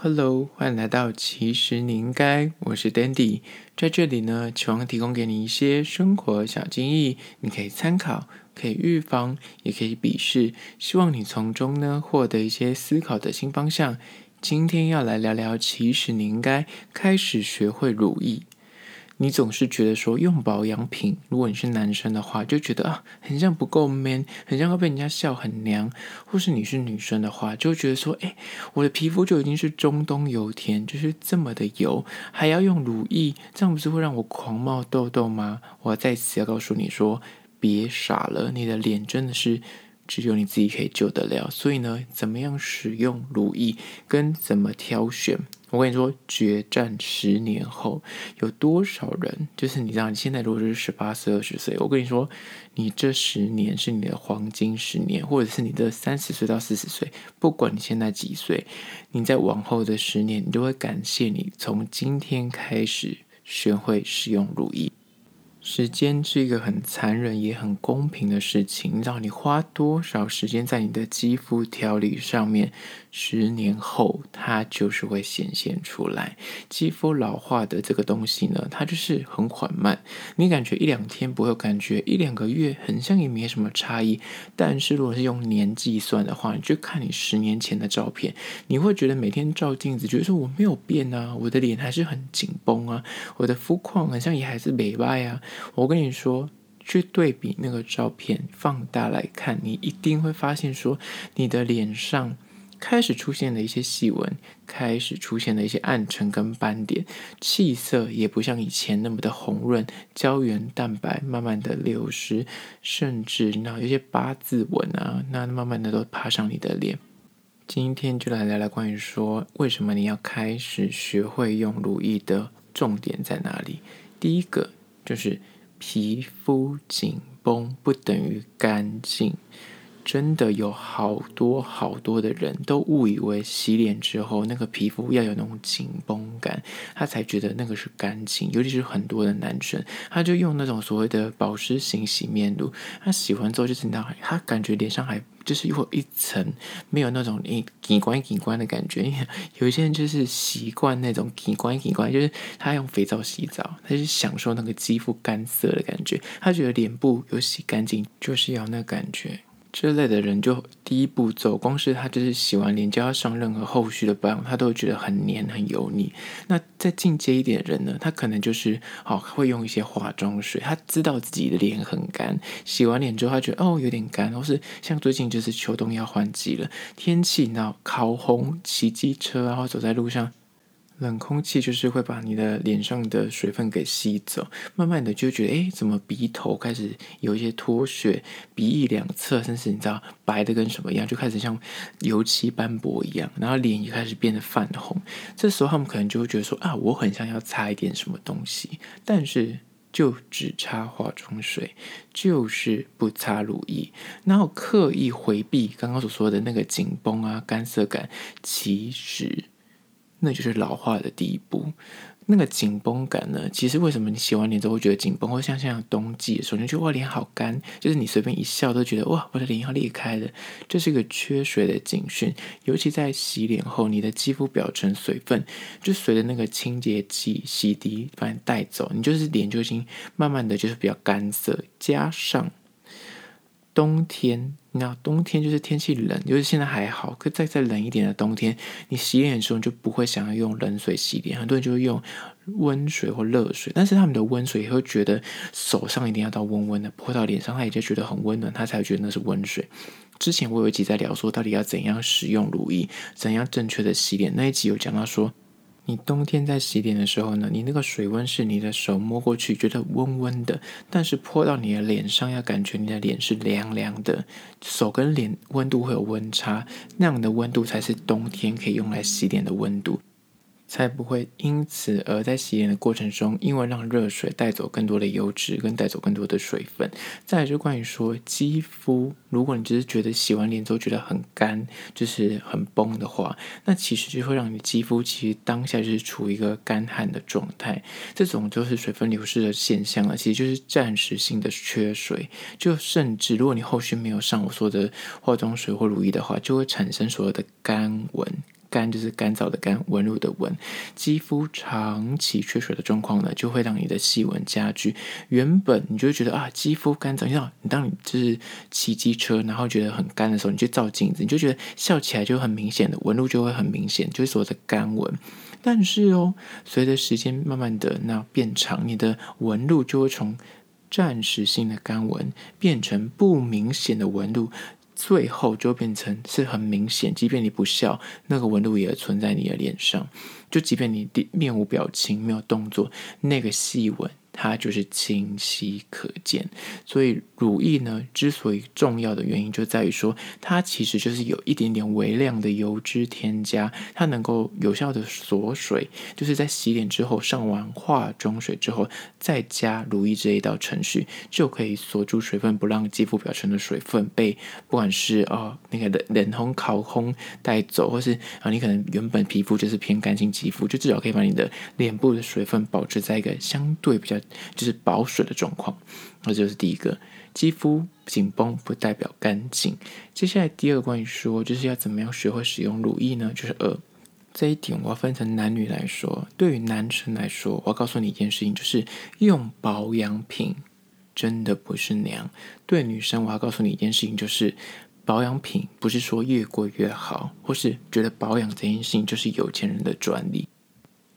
Hello，欢迎来到其实你应该，我是 Dandy，在这里呢，希望提供给你一些生活小建议，你可以参考，可以预防，也可以鄙视，希望你从中呢获得一些思考的新方向。今天要来聊聊，其实你应该开始学会如意。你总是觉得说用保养品，如果你是男生的话，就觉得啊，很像不够 man，很像会被人家笑很娘；或是你是女生的话，就觉得说，哎，我的皮肤就已经是中东油田，就是这么的油，还要用乳液，这样不是会让我狂冒痘痘吗？我在此要告诉你说，别傻了，你的脸真的是。只有你自己可以救得了，所以呢，怎么样使用乳液跟怎么挑选？我跟你说，决战十年后有多少人？就是你知道，你现在如果是十八岁、二十岁，我跟你说，你这十年是你的黄金十年，或者是你的三十岁到四十岁，不管你现在几岁，你在往后的十年，你都会感谢你从今天开始学会使用如意。时间是一个很残忍也很公平的事情，你知道你花多少时间在你的肌肤调理上面，十年后它就是会显现出来。肌肤老化的这个东西呢，它就是很缓慢，你感觉一两天不会感觉，一两个月很像也没什么差异。但是如果是用年计算的话，你就看你十年前的照片，你会觉得每天照镜子，觉得说我没有变啊，我的脸还是很紧绷啊，我的肤况好像也还是美白啊。我跟你说，去对比那个照片，放大来看，你一定会发现说，你的脸上开始出现了一些细纹，开始出现了一些暗沉跟斑点，气色也不像以前那么的红润，胶原蛋白慢慢的流失，甚至那有些八字纹啊，那慢慢的都爬上你的脸。今天就来聊聊关于说，为什么你要开始学会用如意的重点在哪里？第一个就是。皮肤紧绷不等于干净，真的有好多好多的人都误以为洗脸之后那个皮肤要有那种紧绷感，他才觉得那个是干净。尤其是很多的男生，他就用那种所谓的保湿型洗面乳，他洗完之后就是那，他感觉脸上还。就是有一层没有那种诶紧关紧关的感觉，有一些人就是习惯那种紧关紧关，就是他用肥皂洗澡，他就享受那个肌肤干涩的感觉，他觉得脸部有洗干净就是要那感觉。这类的人就第一步走，光是他就是洗完脸就要上任何后续的保养，他都会觉得很黏很油腻。那再进阶一点的人呢，他可能就是好会用一些化妆水，他知道自己的脸很干，洗完脸之后他觉得哦有点干，或是像最近就是秋冬要换季了，天气你知道烤红，骑机车然后走在路上。冷空气就是会把你的脸上的水分给吸走，慢慢的就觉得，哎，怎么鼻头开始有一些脱屑，鼻翼两侧甚至你知道白的跟什么一样，就开始像油漆斑驳一样，然后脸也开始变得泛红。这时候他们可能就会觉得说，啊，我很想要擦一点什么东西，但是就只擦化妆水，就是不擦乳液，然后刻意回避刚刚所说的那个紧绷啊、干涩感，其实。那就是老化的第一步。那个紧绷感呢？其实为什么你洗完脸之后会觉得紧绷？或像像冬季的时候，你觉得哇脸好干，就是你随便一笑都觉得哇我的脸要裂开了。这是一个缺水的警讯。尤其在洗脸后，你的肌肤表层水分就随着那个清洁剂洗涤把你带走，你就是脸就已经慢慢的就是比较干涩，加上。冬天，你知道冬天就是天气冷，就是现在还好，可再再冷一点的冬天，你洗脸的时候就不会想要用冷水洗脸，很多人就会用温水或热水，但是他们的温水也会觉得手上一定要到温温的，泼到脸上，他也就觉得很温暖，他才会觉得那是温水。之前我有一集在聊说，到底要怎样使用乳液，怎样正确的洗脸，那一集有讲到说。你冬天在洗脸的时候呢，你那个水温是你的手摸过去觉得温温的，但是泼到你的脸上要感觉你的脸是凉凉的，手跟脸温度会有温差，那样的温度才是冬天可以用来洗脸的温度。才不会因此而在洗脸的过程中，因为让热水带走更多的油脂，跟带走更多的水分。再来就关于说肌肤，如果你只是觉得洗完脸之后觉得很干，就是很绷的话，那其实就会让你肌肤其实当下就是处于一个干旱的状态。这种就是水分流失的现象了，其实就是暂时性的缺水。就甚至如果你后续没有上我说的化妆水或乳液的话，就会产生所有的干纹。干就是干燥的干，纹路的纹。肌肤长期缺水的状况呢，就会让你的细纹加剧。原本你就会觉得啊，肌肤干燥，你知道，你当你就是骑机车，然后觉得很干的时候，你去照镜子，你就觉得笑起来就很明显的纹路就会很明显，就是所谓的干纹。但是哦，随着时间慢慢的那变长，你的纹路就会从暂时性的干纹变成不明显的纹路，最后就变成是很明显，即便你不笑，那个纹路也存在你的脸上。就即便你面无表情、没有动作，那个细纹。它就是清晰可见，所以乳液呢，之所以重要的原因就在于说，它其实就是有一点点微量的油脂添加，它能够有效的锁水，就是在洗脸之后上完化妆水之后，再加乳液这一道程序，就可以锁住水分，不让肌肤表层的水分被不管是啊、那个冷冷烘烤烘带走，或是啊你可能原本皮肤就是偏干性肌肤，就至少可以把你的脸部的水分保持在一个相对比较。就是保水的状况，那就是第一个。肌肤紧绷不代表干净。接下来第二个关于说，就是要怎么样学会使用乳液呢？就是二这一点，我要分成男女来说。对于男生来说，我要告诉你一件事情，就是用保养品真的不是娘。对女生，我要告诉你一件事情，就是保养品不是说越贵越好，或是觉得保养这件事情就是有钱人的专利。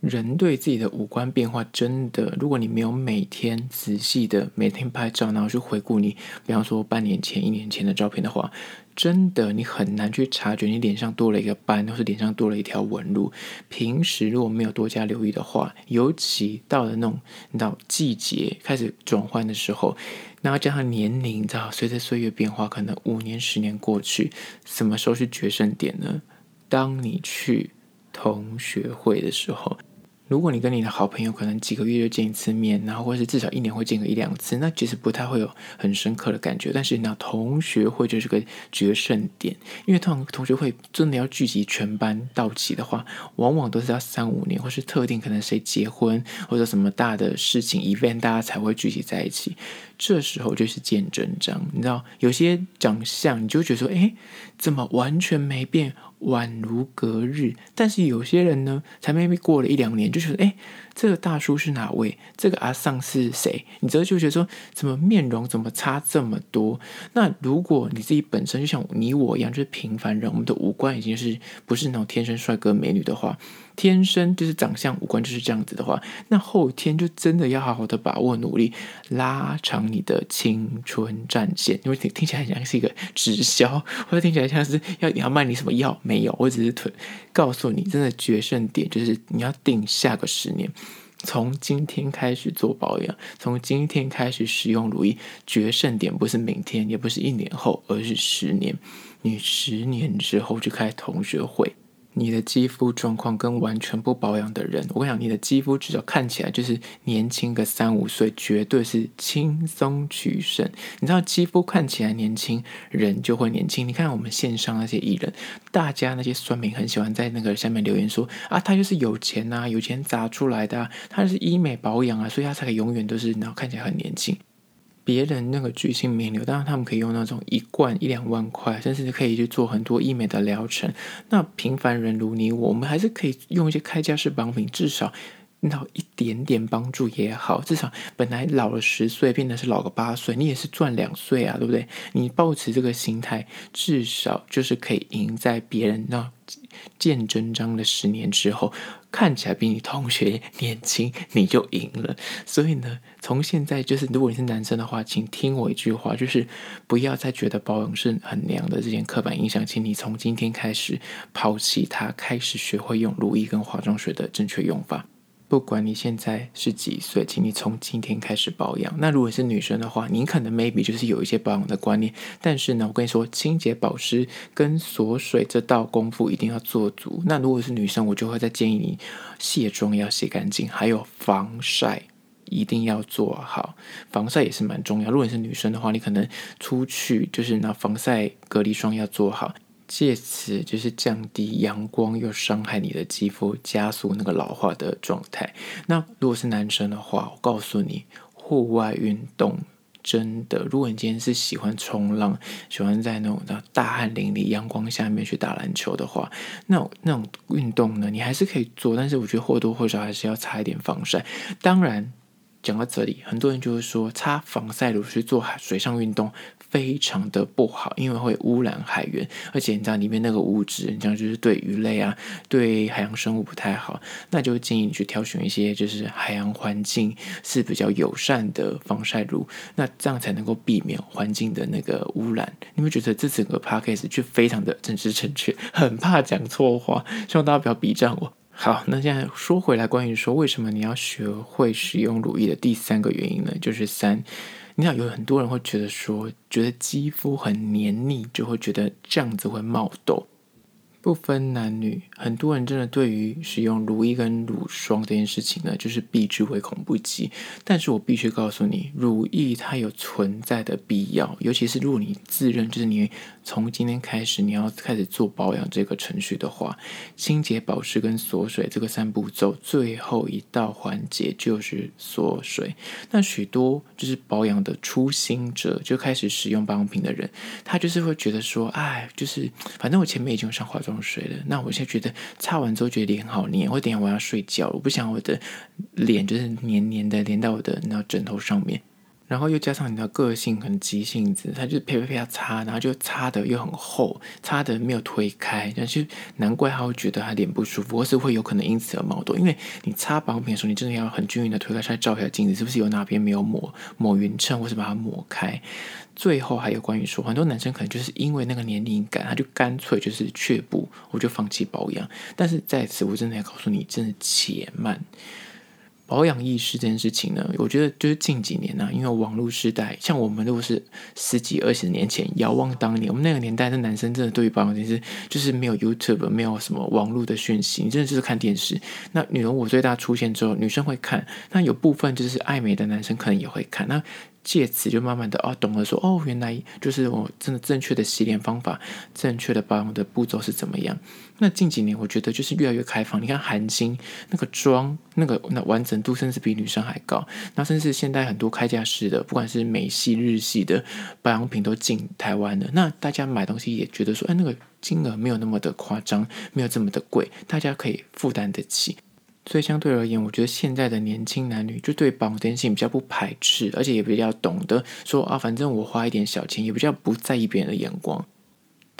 人对自己的五官变化真的，如果你没有每天仔细的每天拍照，然后去回顾你，比方说半年前、一年前的照片的话，真的你很难去察觉你脸上多了一个斑，或是脸上多了一条纹路。平时如果没有多加留意的话，尤其到了那种你知道季节开始转换的时候，然后加上年龄，你知道随着岁月变化，可能五年、十年过去，什么时候是决胜点呢？当你去同学会的时候。如果你跟你的好朋友可能几个月就见一次面，然后或是至少一年会见个一两次，那其实不太会有很深刻的感觉。但是那同学会就是个决胜点，因为通常同学会真的要聚集全班到齐的话，往往都是要三五年，或是特定可能谁结婚或者什么大的事情 event，大家才会聚集在一起。这时候就是见真章，你知道，有些长相你就觉得说，哎，怎么完全没变？宛如隔日，但是有些人呢，才没过了一两年，就觉得，哎，这个大叔是哪位？这个阿桑是谁？你这就觉得说，怎么面容怎么差这么多？那如果你自己本身就像你我一样，就是平凡人，我们的五官已经是不是那种天生帅哥美女的话。天生就是长相五官就是这样子的话，那后天就真的要好好的把握努力，拉长你的青春战线。因为听起来很像是一个直销，或者听起来像是要你要卖你什么药？没有，我只是推告诉你，真的决胜点就是你要定下个十年，从今天开始做保养，从今天开始使用乳液。决胜点不是明天，也不是一年后，而是十年。你十年之后去开同学会。你的肌肤状况跟完全不保养的人，我跟你讲，你的肌肤至少看起来就是年轻个三五岁，绝对是轻松取胜。你知道，肌肤看起来年轻，人就会年轻。你看我们线上那些艺人，大家那些酸民很喜欢在那个下面留言说啊，他就是有钱呐，有钱砸出来的，他是医美保养啊，所以他才可以永远都是然后看起来很年轻。别人那个巨星名流，当然他们可以用那种一罐一两万块，甚至可以去做很多医美的疗程。那平凡人如你我，我们还是可以用一些开价式保养品，至少那一点点帮助也好。至少本来老了十岁，变成是老个八岁，你也是赚两岁啊，对不对？你抱持这个心态，至少就是可以赢在别人那见真章的十年之后。看起来比你同学年轻，你就赢了。所以呢，从现在就是，如果你是男生的话，请听我一句话，就是不要再觉得包容是很娘的这件刻板印象，请你从今天开始抛弃它，开始学会用如意跟化妆水的正确用法。不管你现在是几岁，请你从今天开始保养。那如果是女生的话，你可能 maybe 就是有一些保养的观念，但是呢，我跟你说，清洁保湿跟锁水这道功夫一定要做足。那如果是女生，我就会再建议你卸妆要卸干净，还有防晒一定要做好，防晒也是蛮重要。如果你是女生的话，你可能出去就是拿防晒隔离霜要做好。借此就是降低阳光又伤害你的肌肤，加速那个老化的状态。那如果是男生的话，我告诉你，户外运动真的，如果你今天是喜欢冲浪，喜欢在那种大汗淋漓、阳光下面去打篮球的话，那那种运动呢，你还是可以做，但是我觉得或多或少还是要擦一点防晒。当然，讲到这里，很多人就会说，擦防晒乳去做水上运动。非常的不好，因为会污染海源，而且你知道里面那个物质，你知道就是对鱼类啊，对海洋生物不太好，那就建议你去挑选一些就是海洋环境是比较友善的防晒乳，那这样才能够避免环境的那个污染。你会觉得这整个 podcast 就非常的政治正确，很怕讲错话，希望大家不要逼战我。好，那现在说回来，关于说为什么你要学会使用乳液的第三个原因呢，就是三。你想有很多人会觉得说，觉得肌肤很黏腻，就会觉得这样子会冒痘。不分男女，很多人真的对于使用乳液跟乳霜这件事情呢，就是避之唯恐不及。但是我必须告诉你，乳液它有存在的必要，尤其是如果你自认就是你从今天开始你要开始做保养这个程序的话，清洁、保湿跟锁水这个三步骤，最后一道环节就是锁水。那许多就是保养的初心者，就开始使用保养品的人，他就是会觉得说，哎，就是反正我前面已经有上化妆。水了，那我现在觉得擦完之后觉得脸好黏，或等下我要睡觉，我不想我的脸就是黏黏的黏到我的那枕头上面，然后又加上你的个性很急性子，他就啪啪啪擦，然后就擦的又很厚，擦的没有推开，那就难怪他会觉得他脸不舒服，或是会有可能因此而冒痘，因为你擦保养品的时候，你真的要很均匀的推开，再照一下镜子，是不是有哪边没有抹抹匀称，或是把它抹开。最后还有关于说，很多男生可能就是因为那个年龄感，他就干脆就是却步，我就放弃保养。但是在此，我真的要告诉你，真的且慢。保养意识这件事情呢，我觉得就是近几年呢、啊，因为网络时代，像我们如果是十几二十年前，遥望当年，我们那个年代的男生真的对于保养这件事，就是没有 YouTube，没有什么网络的讯息，真的就是看电视。那女人我最大出现之后，女生会看，那有部分就是爱美的男生可能也会看。那借此就慢慢的哦，懂了说哦，原来就是我真的正确的洗脸方法，正确的保养的步骤是怎么样。那近几年我觉得就是越来越开放。你看韩星那个妆，那个那完整度甚至比女生还高。那甚至现在很多开架式的，不管是美系、日系的保养品都进台湾了。那大家买东西也觉得说，哎，那个金额没有那么的夸张，没有这么的贵，大家可以负担得起。所以相对而言，我觉得现在的年轻男女就对保养这件事情比较不排斥，而且也比较懂得说啊，反正我花一点小钱，也比较不在意别人的眼光。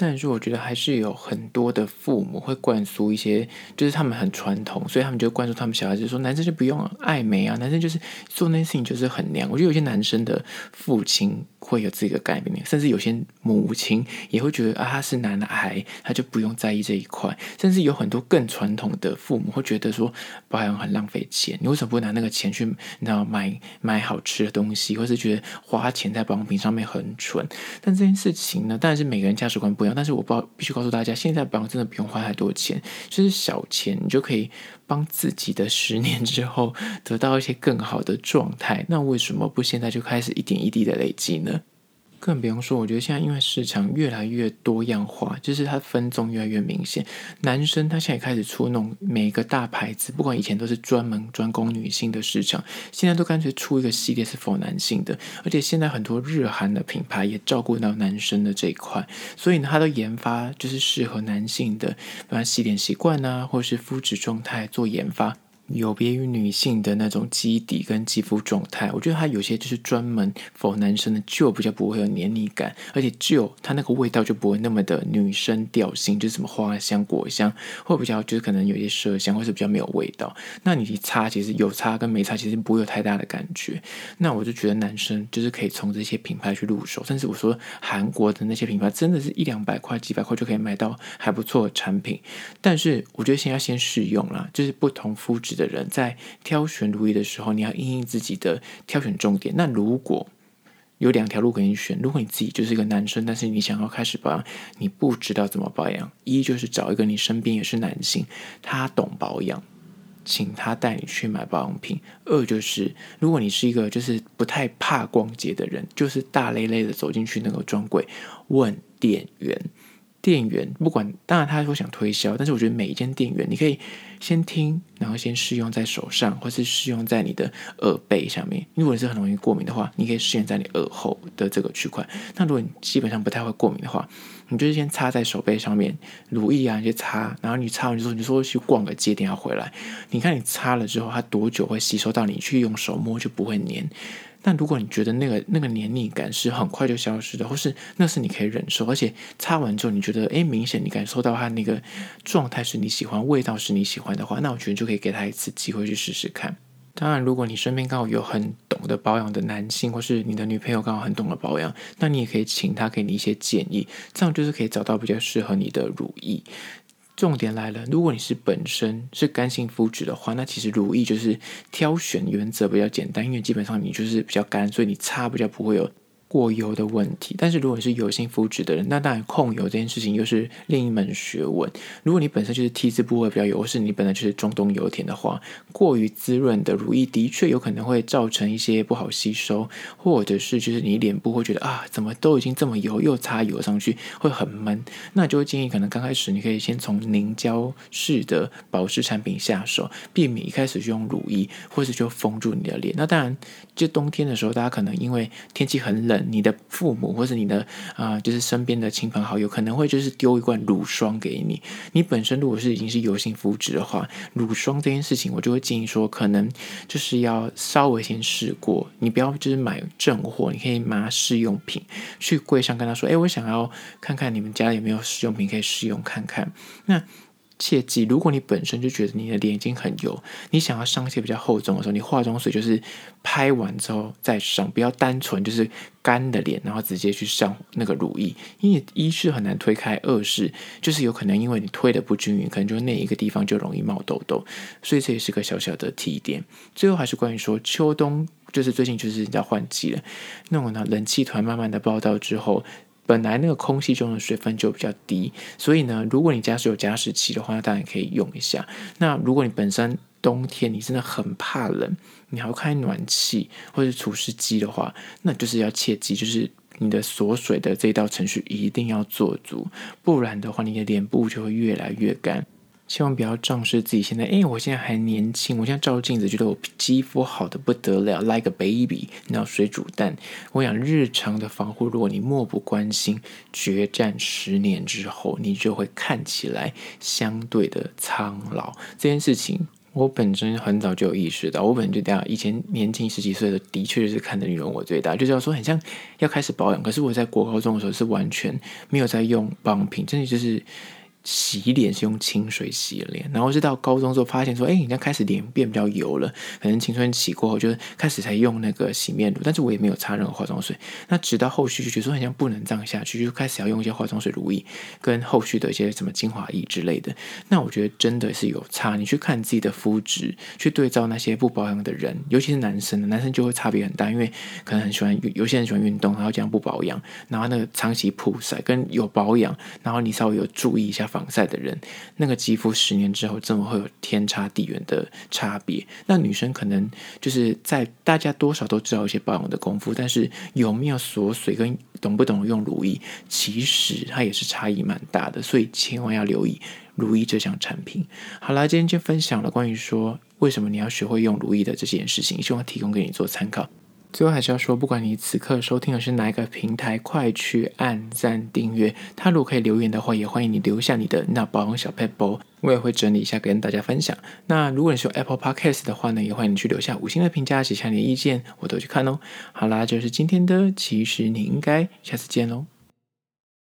但是我觉得还是有很多的父母会灌输一些，就是他们很传统，所以他们就灌输他们小孩子说，男生就不用爱美啊，男生就是做那些事情就是很娘。我觉得有些男生的父亲。会有这个概念，甚至有些母亲也会觉得啊，他是男孩，他就不用在意这一块。甚至有很多更传统的父母会觉得说，保养很浪费钱，你为什么不拿那个钱去，你知道买买好吃的东西，或是觉得花钱在保养品上面很蠢？但这件事情呢，当然是每个人价值观不一样。但是我不必须告诉大家，现在保养真的不用花太多钱，就是小钱你就可以帮自己的十年之后得到一些更好的状态。那为什么不现在就开始一点一滴的累积呢？更不用说，我觉得现在因为市场越来越多样化，就是它分众越来越明显。男生他现在开始出那种每个大牌子，不管以前都是专门专攻女性的市场，现在都干脆出一个系列是 for 男性的。而且现在很多日韩的品牌也照顾到男生的这一块，所以呢，他都研发就是适合男性的，比方洗脸习惯啊，或是肤质状态做研发。有别于女性的那种肌底跟肌肤状态，我觉得它有些就是专门 for 男生的，就比较不会有黏腻感，而且就它那个味道就不会那么的女生调性，就是什么花香、果香，会比较就是可能有些麝香，或是比较没有味道。那你擦其实有擦跟没擦其实不会有太大的感觉。那我就觉得男生就是可以从这些品牌去入手，甚至我说韩国的那些品牌，真的是一两百块、几百块就可以买到还不错的产品。但是我觉得先要先试用啦，就是不同肤质。的人在挑选如意的时候，你要因应自己的挑选重点。那如果有两条路给你选，如果你自己就是一个男生，但是你想要开始保养，你不知道怎么保养，一就是找一个你身边也是男性，他懂保养，请他带你去买保养品；二就是如果你是一个就是不太怕逛街的人，就是大咧咧的走进去那个专柜问店员。店员不管，当然他说想推销，但是我觉得每一间店员，你可以先听，然后先试用在手上，或是试用在你的耳背上面。如果你是很容易过敏的话，你可以试用在你耳后的这个区块。那如果你基本上不太会过敏的话，你就是先擦在手背上面，乳液啊，你就擦，然后你擦完之后，你说去逛个街，等下回来，你看你擦了之后，它多久会吸收到？你去用手摸就不会黏。但如果你觉得那个那个黏腻感是很快就消失的，或是那是你可以忍受，而且擦完之后你觉得诶，明显你感受到它那个状态是你喜欢，味道是你喜欢的话，那我觉得就可以给他一次机会去试试看。当然，如果你身边刚好有很懂得保养的男性，或是你的女朋友刚好很懂得保养，那你也可以请他给你一些建议，这样就是可以找到比较适合你的乳液。重点来了，如果你是本身是干性肤质的话，那其实乳液就是挑选原则比较简单，因为基本上你就是比较干，所以你擦比较不会有。过油的问题，但是如果你是油性肤质的人，那当然控油这件事情又是另一门学问。如果你本身就是 T 字部位比较油，或是你本来就是中东油田的话，过于滋润的乳液的确有可能会造成一些不好吸收，或者是就是你脸部会觉得啊，怎么都已经这么油，又擦油上去会很闷。那就会建议可能刚开始你可以先从凝胶式的保湿产品下手，避免一开始就用乳液，或是就封住你的脸。那当然，就冬天的时候，大家可能因为天气很冷。你的父母或是你的啊、就是身边的亲朋好友，可能会就是丢一罐乳霜给你。你本身如果是已经是油性肤质的话，乳霜这件事情，我就会建议说，可能就是要稍微先试过。你不要就是买正货，你可以拿试用品去柜上跟他说：“哎，我想要看看你们家有没有试用品可以试用看看。”那。切记，如果你本身就觉得你的脸已经很油，你想要上一些比较厚重的时候，你化妆水就是拍完之后再上，不要单纯就是干的脸，然后直接去上那个乳液，因为一是很难推开，二是就是有可能因为你推的不均匀，可能就那一个地方就容易冒痘痘，所以这也是个小小的提点。最后还是关于说秋冬，就是最近就是要换季了，那种呢冷气团慢慢的报道之后。本来那个空气中的水分就比较低，所以呢，如果你家是有加湿器的话，当然可以用一下。那如果你本身冬天你真的很怕冷，你还要开暖气或者除湿机的话，那就是要切记，就是你的锁水的这一道程序一定要做足，不然的话，你的脸部就会越来越干。千万不要仗势自己现在，哎，我现在还年轻，我现在照镜子觉得我肌肤好的不得了，like a baby，你知道水煮蛋。我想日常的防护，如果你漠不关心，决战十年之后，你就会看起来相对的苍老。这件事情，我本身很早就有意识到。我本身就这样，以前年轻十几岁的，的确是看的女人我最大，就是要说很像要开始保养。可是我在国高中的时候是完全没有在用保养品，真的就是。洗脸是用清水洗脸，然后是到高中之后发现说，哎，人家开始脸变比较油了，可能青春期过后就开始才用那个洗面乳，但是我也没有擦任何化妆水。那直到后续就觉得说好像不能这样下去，就开始要用一些化妆水、乳液跟后续的一些什么精华液之类的。那我觉得真的是有差，你去看自己的肤质，去对照那些不保养的人，尤其是男生，男生就会差别很大，因为可能很喜欢有些人喜欢运动，然后这样不保养，然后那个长期曝晒跟有保养，然后你稍微有注意一下。防晒的人，那个肌肤十年之后，真的会有天差地远的差别。那女生可能就是在大家多少都知道一些保养的功夫，但是有没有锁水跟懂不懂用乳液，其实它也是差异蛮大的。所以千万要留意乳液这项产品。好啦，今天就分享了关于说为什么你要学会用乳液的这件事情，希望提供给你做参考。最后还是要说，不管你此刻收听的是哪一个平台，快去按赞订阅。他如果可以留言的话，也欢迎你留下你的那保养小 people，，我也会整理一下跟大家分享。那如果你是用 Apple Podcast 的话呢，也欢迎你去留下五星的评价，写下你的意见，我都去看哦。好啦，就是今天的，其实你应该下次见喽。